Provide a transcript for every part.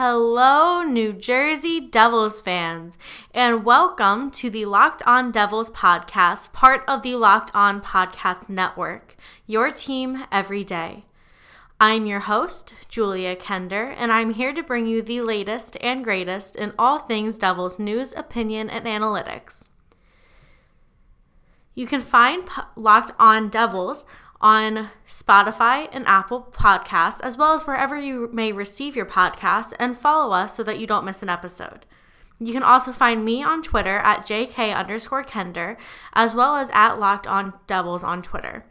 Hello, New Jersey Devils fans, and welcome to the Locked On Devils podcast, part of the Locked On Podcast Network, your team every day. I'm your host, Julia Kender, and I'm here to bring you the latest and greatest in all things Devils news, opinion, and analytics. You can find Locked On Devils on Spotify and Apple Podcasts, as well as wherever you may receive your podcasts, and follow us so that you don't miss an episode. You can also find me on Twitter at JK underscore Kender, as well as at Locked On Devils on Twitter.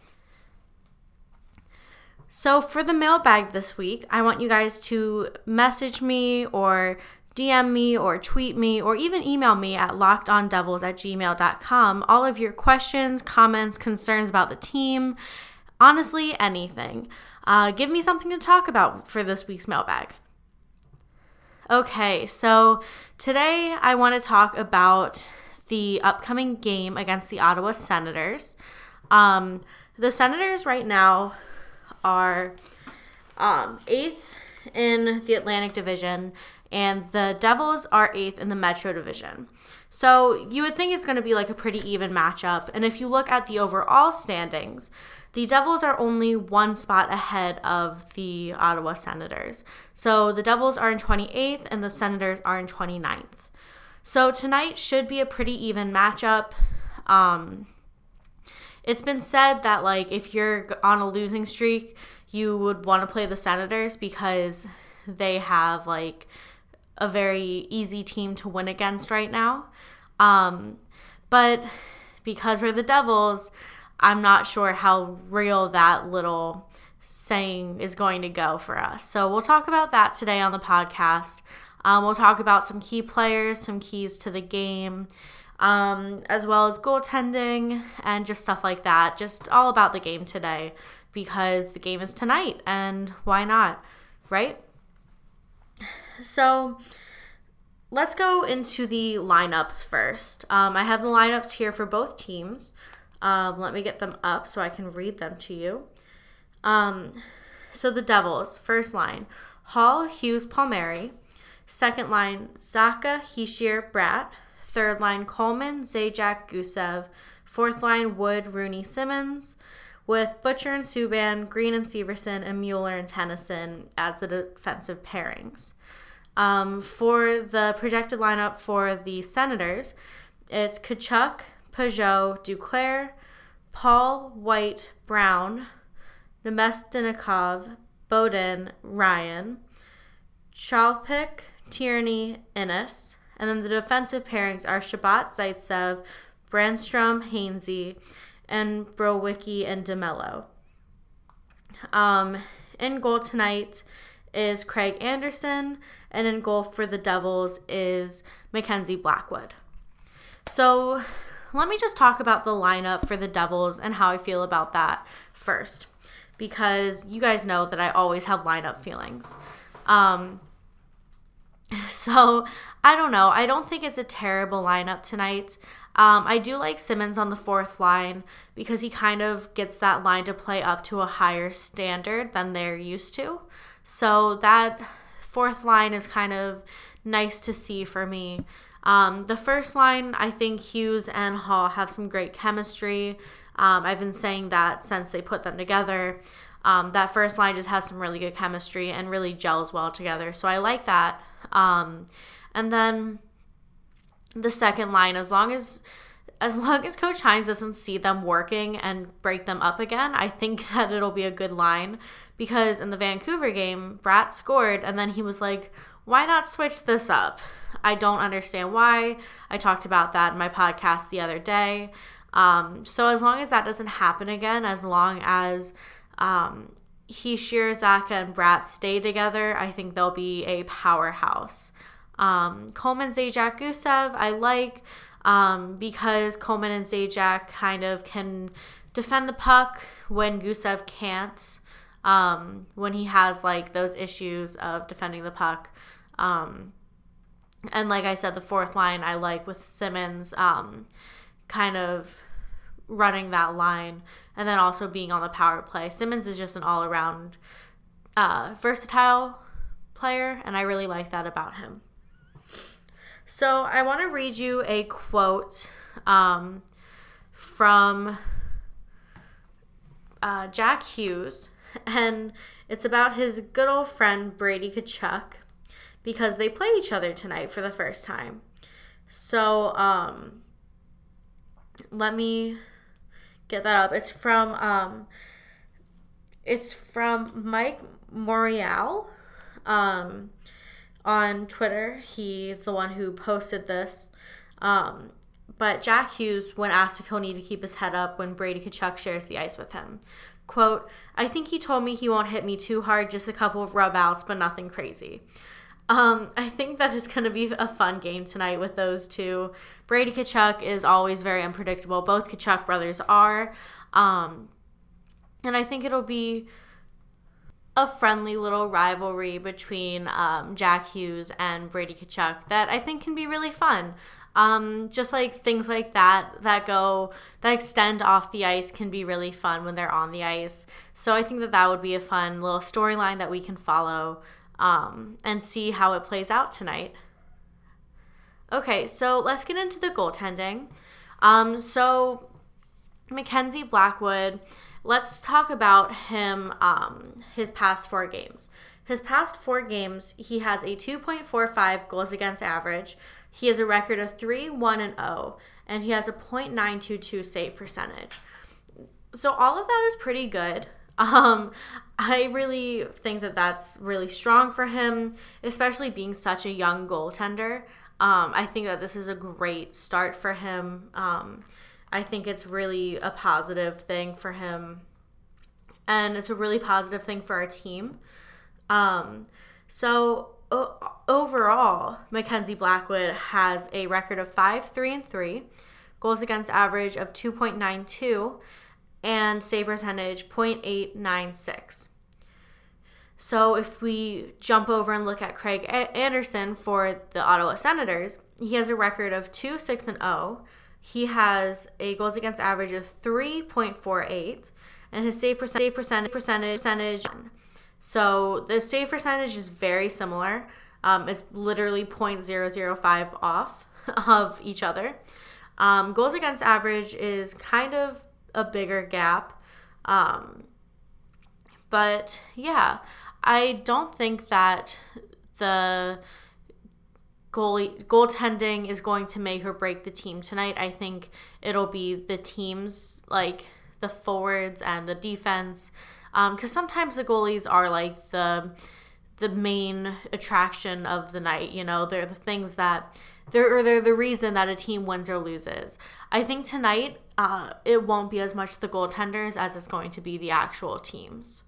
So, for the mailbag this week, I want you guys to message me or DM me or tweet me or even email me at lockedondevils at gmail.com all of your questions, comments, concerns about the team, honestly, anything. Uh, give me something to talk about for this week's mailbag. Okay, so today I want to talk about the upcoming game against the Ottawa Senators. Um, the Senators right now are um, eighth in the Atlantic Division, and the Devils are eighth in the Metro Division. So you would think it's going to be like a pretty even matchup. And if you look at the overall standings, the Devils are only one spot ahead of the Ottawa Senators. So the Devils are in 28th and the Senators are in 29th. So tonight should be a pretty even matchup. Um, it's been said that like if you're on a losing streak, you would want to play the Senators because they have like a very easy team to win against right now. Um, but because we're the Devils, I'm not sure how real that little saying is going to go for us. So we'll talk about that today on the podcast. Um, we'll talk about some key players, some keys to the game, um, as well as goaltending and just stuff like that. Just all about the game today because the game is tonight and why not, right? So let's go into the lineups first. Um, I have the lineups here for both teams. Um, let me get them up so I can read them to you. Um, so the Devils, first line, Hall, Hughes, Palmieri. Second line, Zacha, Hischier, Bratt. Third line, Coleman, Zajac, Gusev. Fourth line, Wood, Rooney, Simmons. With Butcher and Subban, Greene and Severson, and Mueller and Tennyson as the defensive pairings. Um, for the projected lineup for the Senators, it's Tkachuk, Pageau, Duclair, Paul, White, Brown, Namestnikov, Beaudin, Ryan, Chlapik, Tierney, Ennis. And then the defensive pairings are Chabot, Zaitsev, Brannstrom, Hainsey, and Borowiecki and DeMelo. Um, in goal tonight is Craig Anderson, and in goal for the Devils is Mackenzie Blackwood. So let me just talk about the lineup for the Devils and how I feel about that first, because you guys know that I always have lineup feelings. Um, so I don't know. I don't think it's a terrible lineup tonight. Um, I do like Simmons on the fourth line because he kind of gets that line to play up to a higher standard than they're used to. So that fourth line is kind of nice to see for me. Um, the first line, I think Hughes and Hall have some great chemistry. Um, I've been saying that since they put them together. Um, that first line just has some really good chemistry and really gels well together. So I like that. Um, and then the second line, as long as as long as Coach Hynes doesn't see them working and break them up again, I think that it'll be a good line. Because in the Vancouver game, Bratt scored and then he was like, why not switch this up? I don't understand why. I talked about that in my podcast the other day. Um, so as long as that doesn't happen again, as long as um, Hischier, Zacha, and Bratt stay together, I think they'll be a powerhouse. Um, Coleman, Zajac, Gusev, I like um, because Coleman and Zajac kind of can defend the puck when Gusev can't. Um, when he has like those issues of defending the puck. Um, and like I said, the fourth line I like with Simmons um, kind of running that line and then also being on the power play. Simmons is just an all around uh, versatile player, and I really like that about him. So I want to read you a quote um, from uh, Jack Hughes, and it's about his good old friend Brady Tkachuk because they play each other tonight for the first time. So um, let me get that up. It's from um, it's from Mike Morreale um, on Twitter. He's the one who posted this. Um, but Jack Hughes, when asked if he'll need to keep his head up when Brady Tkachuk shares the ice with him, quote, I think he told me he won't hit me too hard, just a couple of rub outs, but nothing crazy. Um, I think that is going to be a fun game tonight with those two. Brady Tkachuk is always very unpredictable. Both Tkachuk brothers are. Um, and I think it'll be a friendly little rivalry between um, Jack Hughes and Brady Tkachuk that I think can be really fun. Um, just like things like that that go that extend off the ice can be really fun when they're on the ice. So I think that that would be a fun little storyline that we can follow um, and see how it plays out tonight. Okay, so let's get into the goaltending. Um, so Mackenzie Blackwood, let's talk about him. Um, his past four games. His past four games, he has a 2.45 goals against average. He has a record of 3 1 and 0, and he has a .922 save percentage. So all of that is pretty good. Um, I really think that that's really strong for him, especially being such a young goaltender. Um, I think that this is a great start for him. Um, I think it's really a positive thing for him, and it's a really positive thing for our team. Um, so o- overall, Mackenzie Blackwood has a record of five, three, and three, goals against average of two point nine two and save percentage 0.896. So if we jump over and look at Craig Anderson for the Ottawa Senators, he has a record of 2 6 and 0. He has a goals against average of 3.48 and his save percentage percentage percentage so the save percentage is very similar. Um, it's literally 0.005 off of each other. Um, goals against average is kind of a bigger gap. Um, but yeah, I don't think that the goalie goaltending is going to make or break the team tonight. I think it'll be the teams like the forwards and the defense, because um, sometimes the goalies are like the the main attraction of the night. You know, they're the things that they're or they're the reason that a team wins or loses. I think tonight uh, it won't be as much the goaltenders as it's going to be the actual teams.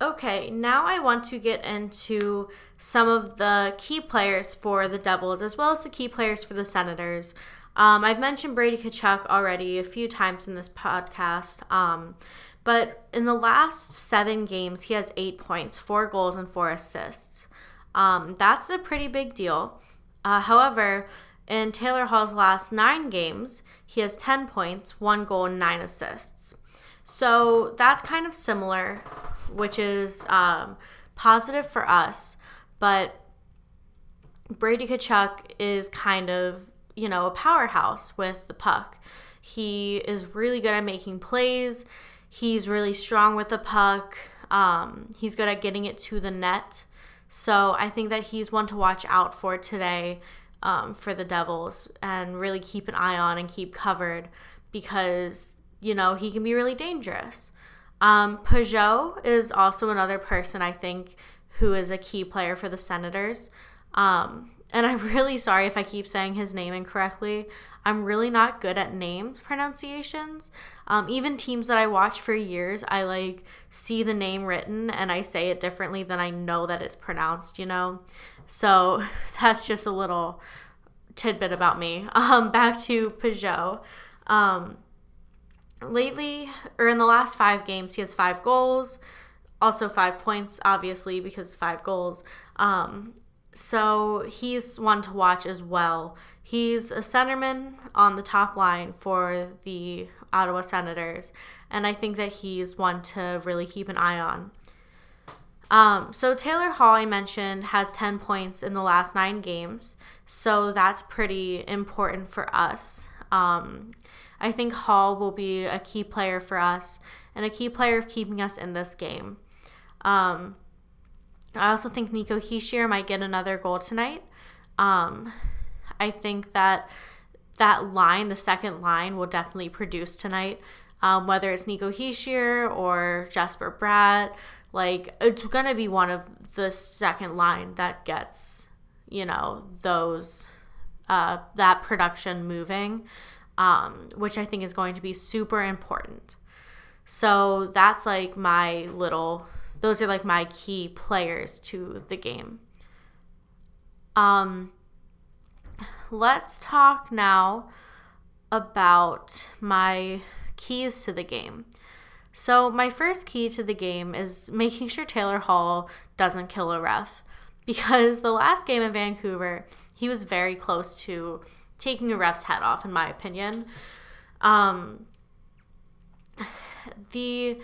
Okay, now I want to get into some of the key players for the Devils as well as the key players for the Senators. Um, I've mentioned Brady Tkachuk already a few times in this podcast, um, but in the last seven games, he has eight points, four goals, and four assists. Um, that's a pretty big deal. Uh, however, in Taylor Hall's last nine games, he has 10 points, one goal, and nine assists. So that's kind of similar, which is um, positive for us. But Brady Tkachuk is kind of, you know, a powerhouse with the puck. He is really good at making plays. He's really strong with the puck. Um, he's good at getting it to the net. So I think that he's one to watch out for today um, for the Devils and really keep an eye on and keep covered because, you know, he can be really dangerous. Um, Pageau is also another person I think who is a key player for the Senators. Um, and I'm really sorry if I keep saying his name incorrectly. I'm really not good at name pronunciations. Um, even teams that I watch for years, I like see the name written and I say it differently than I know that it's pronounced, you know? So that's just a little tidbit about me. Um, back to Pageau. Um, lately, or in the last five games, he has five goals, also five points, obviously, because five goals. Um, so he's one to watch as well. He's a centerman on the top line for the Ottawa Senators, and I think that he's one to really keep an eye on. Um, so Taylor Hall, I mentioned, has 10 points in the last nine games. So that's pretty important for us. Um, I think Hall will be a key player for us and a key player of keeping us in this game. Um, I also think Nico Hischier might get another goal tonight. Um, I think that that line, the second line, will definitely produce tonight. Um, whether it's Nico Hischier or Jesper Bratt, like it's gonna be one of the second line that gets, you know, those uh, that production moving, um, which I think is going to be super important. So that's like my little, those are like my key players to the game. Um, let's talk now about my keys to the game. So, my first key to the game is making sure Taylor Hall doesn't kill a ref because the last game in Vancouver, he was very close to taking a ref's head off, in my opinion. Um, the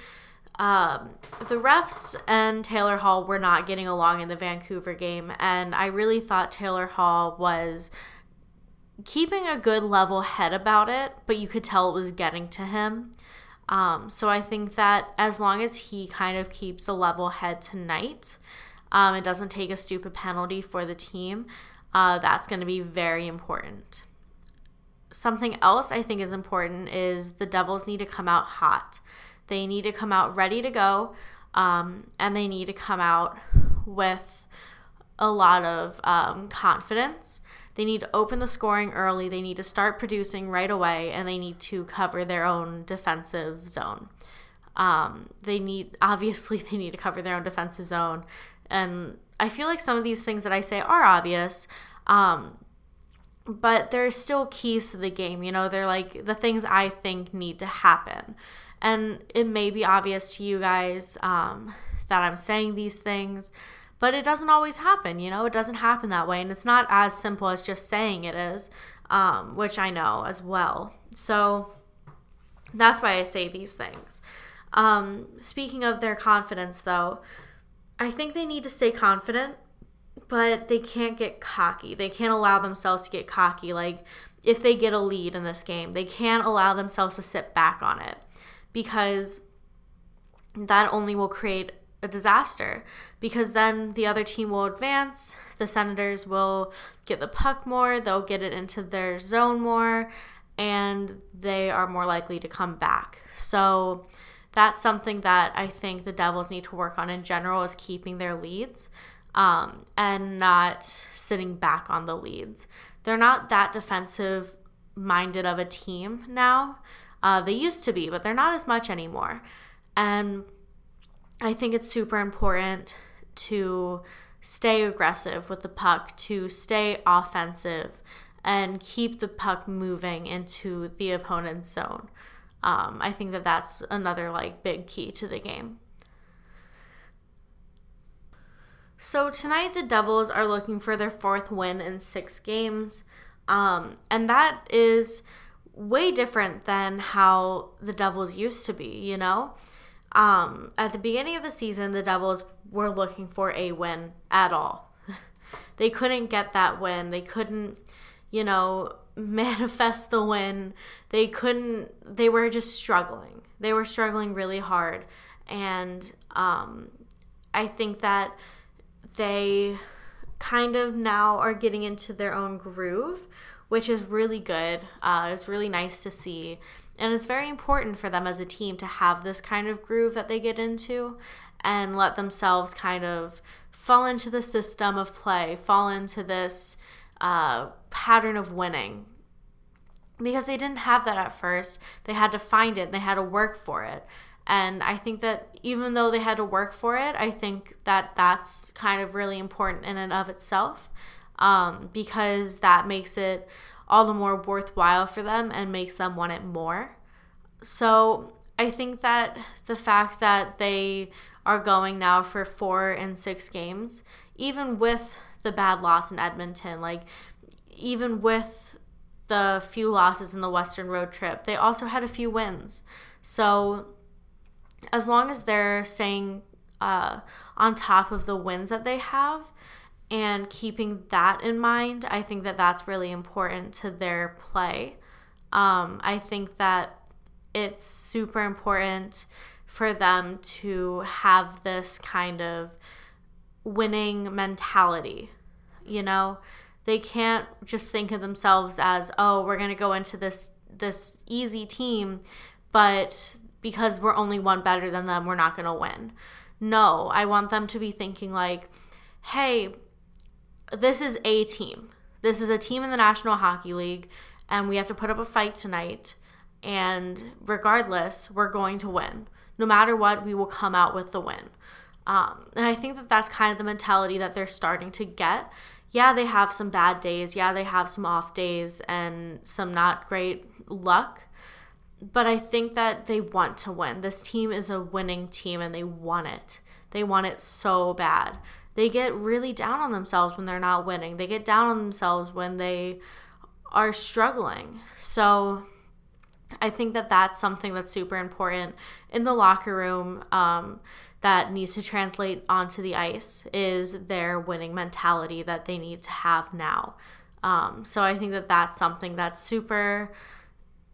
um, the refs and Taylor Hall were not getting along in the Vancouver game, and I really thought Taylor Hall was keeping a good level head about it, but you could tell it was getting to him. Um, so I think that as long as he kind of keeps a level head tonight, um, it doesn't take a stupid penalty for the team, uh, that's going to be very important. Something else I think is important is the Devils need to come out hot. They need to come out ready to go, um, and they need to come out with a lot of um, confidence. They need to open the scoring early. They need to start producing right away, and they need to cover their own defensive zone. Um, they need obviously they need to cover their own defensive zone, and I feel like some of these things that I say are obvious, um, but there's still keys to the game. You know, they're like the things I think need to happen, and it may be obvious to you guys um, that I'm saying these things but it doesn't always happen, you know, it doesn't happen that way. And it's not as simple as just saying it is, um, which I know as well. So that's why I say these things. Um, speaking of their confidence, though, I think they need to stay confident, but they can't get cocky. They can't allow themselves to get cocky. Like, if they get a lead in this game, they can't allow themselves to sit back on it because that only will create a disaster because then the other team will advance. The Senators will get the puck more, they'll get it into their zone more, and they are more likely to come back. So that's something that I think the Devils need to work on in general is keeping their leads um, and not sitting back on the leads. They're not that defensive minded of a team now. Uh, they used to be, but they're not as much anymore. And I think it's super important to stay aggressive with the puck, to stay offensive, and keep the puck moving into the opponent's zone. Um, I think that that's another like big key to the game. So tonight the Devils are looking for their fourth win in six games, um, and that is way different than how the Devils used to be. You know, um, at the beginning of the season, the Devils were looking for a win at all. they couldn't get that win. They couldn't, you know, manifest the win. They couldn't, they were just struggling. They were struggling really hard. And um, I think that they kind of now are getting into their own groove, which is really good. Uh, it's really nice to see. And it's very important for them as a team to have this kind of groove that they get into and let themselves kind of fall into the system of play, fall into this uh, pattern of winning. Because they didn't have that at first. They had to find it, they had to work for it. And I think that even though they had to work for it, I think that that's kind of really important in and of itself um, because that makes it all the more worthwhile for them and makes them want it more. So I think that the fact that they are going now for four and six games, even with the bad loss in Edmonton, like even with the few losses in the Western road trip, they also had a few wins. So as long as they're staying uh, on top of the wins that they have and keeping that in mind i think that that's really important to their play um, i think that it's super important for them to have this kind of winning mentality you know? They can't just think of themselves as oh we're going to go into this this easy team but because we're only one better than them we're not going to win. No i want them to be thinking like hey this is a team. This is a team in the national hockey league and we have to put up a fight tonight and regardless we're going to win. No matter what we will come out with the win um, and i think that that's kind of the mentality that they're starting to get yeah, they have some bad days. Yeah, they have some off days and some not great luck. But I think that they want to win. This team is a winning team and they want it. They want it so bad. They get really down on themselves when they're not winning. They get down on themselves when they are struggling. So I think that that's something that's super important in the locker room. Um, that needs to translate onto the ice is their winning mentality that they need to have now. Um, so I think that that's something that's super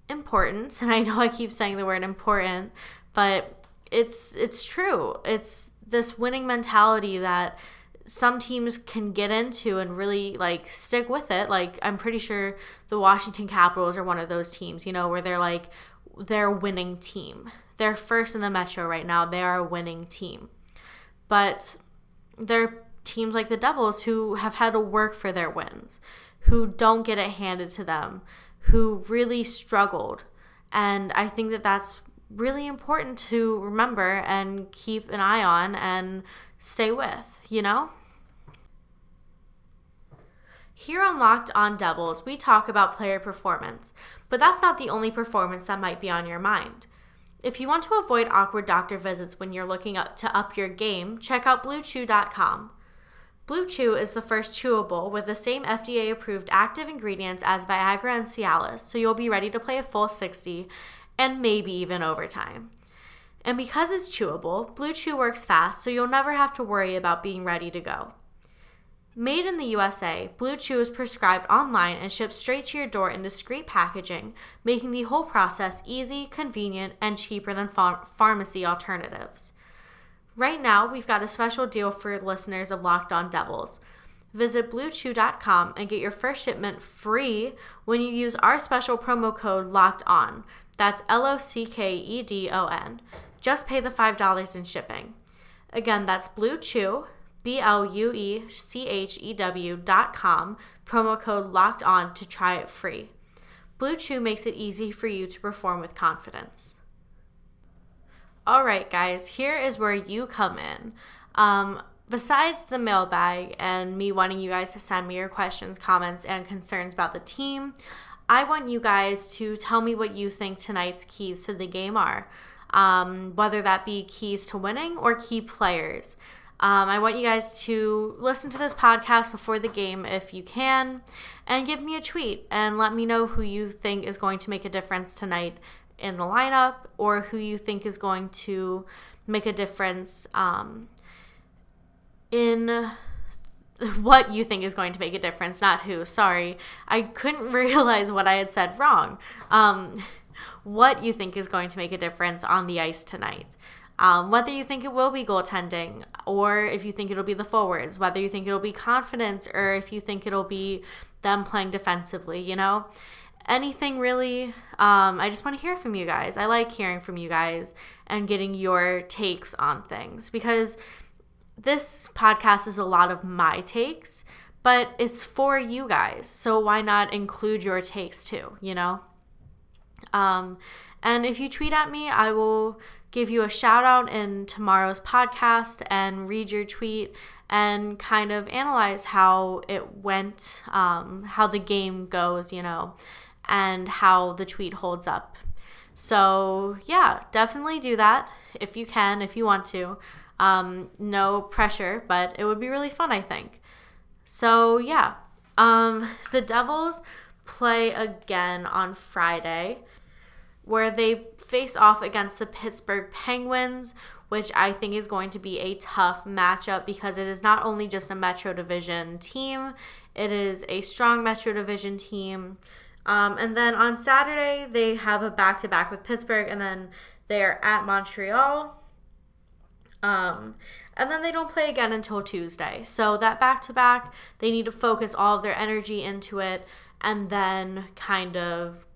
important. And I know I keep saying the word important, but it's it's true. It's this winning mentality that some teams can get into and really like stick with it. Like I'm pretty sure the Washington Capitals are one of those teams, you know, where they're like they're winning team. They're first in the Metro right now. They are a winning team. But there are teams like the Devils who have had to work for their wins, who don't get it handed to them, who really struggled. And I think that that's really important to remember and keep an eye on and stay with, you know? Here on Locked On Devils, we talk about player performance, but that's not the only performance that might be on your mind. If you want to avoid awkward doctor visits when you're looking up to up your game, check out BlueChew.com. Blue Chew is the first chewable with the same FDA approved active ingredients as Viagra and Cialis, so you'll be ready to play a full 60 and maybe even overtime. And because it's chewable, Blue Chew works fast, so you'll never have to worry about being ready to go. Made in the USA, Blue Chew is prescribed online and shipped straight to your door in discreet packaging, making the whole process easy, convenient, and cheaper than ph- pharmacy alternatives. Right now, we've got a special deal for listeners of Locked On Devils. Visit bluechew.com and get your first shipment free when you use our special promo code LOCKED ON. That's L O C K E D O N. Just pay the $5 in shipping. Again, that's Blue Chew B L U E C H E W dot com, promo code locked on to try it free. Blue Chew makes it easy for you to perform with confidence. All right, guys, here is where you come in. Um, besides the mailbag and me wanting you guys to send me your questions, comments, and concerns about the team, I want you guys to tell me what you think tonight's keys to the game are, um, whether that be keys to winning or key players. Um, I want you guys to listen to this podcast before the game if you can and give me a tweet and let me know who you think is going to make a difference tonight in the lineup or who you think is going to make a difference um, in what you think is going to make a difference, not who. Sorry, I couldn't realize what I had said wrong. Um, what you think is going to make a difference on the ice tonight. Um, whether you think it will be goaltending or if you think it'll be the forwards, whether you think it'll be confidence or if you think it'll be them playing defensively, you know? Anything really. Um, I just want to hear from you guys. I like hearing from you guys and getting your takes on things because this podcast is a lot of my takes, but it's for you guys. So why not include your takes too, you know? Um, and if you tweet at me, I will give you a shout out in tomorrow's podcast and read your tweet and kind of analyze how it went, um, how the game goes, you know, and how the tweet holds up. So, yeah, definitely do that if you can, if you want to. Um, no pressure, but it would be really fun, I think. So, yeah, um, the Devils play again on Friday where they face off against the Pittsburgh Penguins, which I think is going to be a tough matchup because it is not only just a Metro Division team, it is a strong Metro Division team. Um, and then on Saturday, they have a back to back with Pittsburgh, and then they're at Montreal. Um, and then they don't play again until Tuesday. So that back to back, they need to focus all of their energy into it and then kind of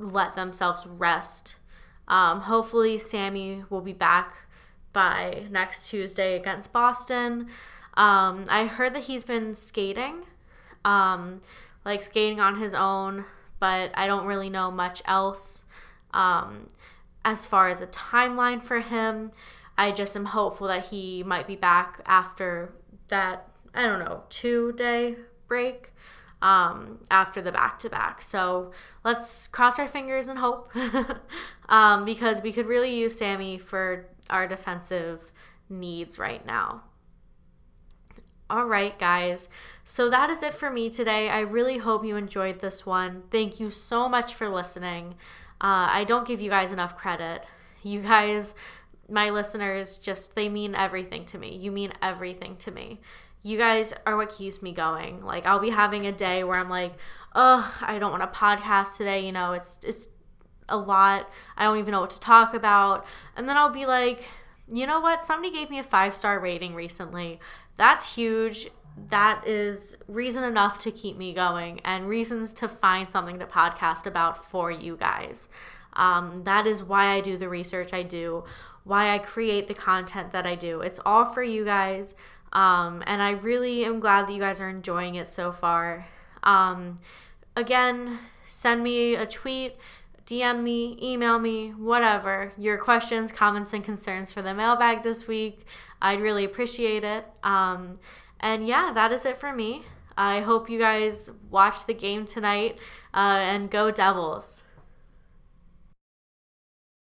let themselves rest. Um, hopefully, Sammy will be back by next Tuesday against Boston. Um, I heard that he's been skating, um, like skating on his own, but I don't really know much else um, as far as a timeline for him. I just am hopeful that he might be back after that, I don't know, two day break um, after the back to back. So let's cross our fingers and hope um, because we could really use Sammy for our defensive needs right now. All right, guys. So that is it for me today. I really hope you enjoyed this one. Thank you so much for listening. Uh, I don't give you guys enough credit. You guys my listeners just they mean everything to me. You mean everything to me. You guys are what keeps me going. Like I'll be having a day where I'm like, "Oh, I don't want to podcast today, you know, it's it's a lot. I don't even know what to talk about." And then I'll be like, "You know what? Somebody gave me a 5-star rating recently. That's huge." that is reason enough to keep me going and reasons to find something to podcast about for you guys. Um, that is why I do the research I do, why I create the content that I do. It's all for you guys. Um, and I really am glad that you guys are enjoying it so far. Um, again, send me a tweet, DM me, email me, whatever. Your questions, comments, and concerns for the mailbag this week. I'd really appreciate it. Um, and yeah, that is it for me. I hope you guys watch the game tonight uh, and go Devils.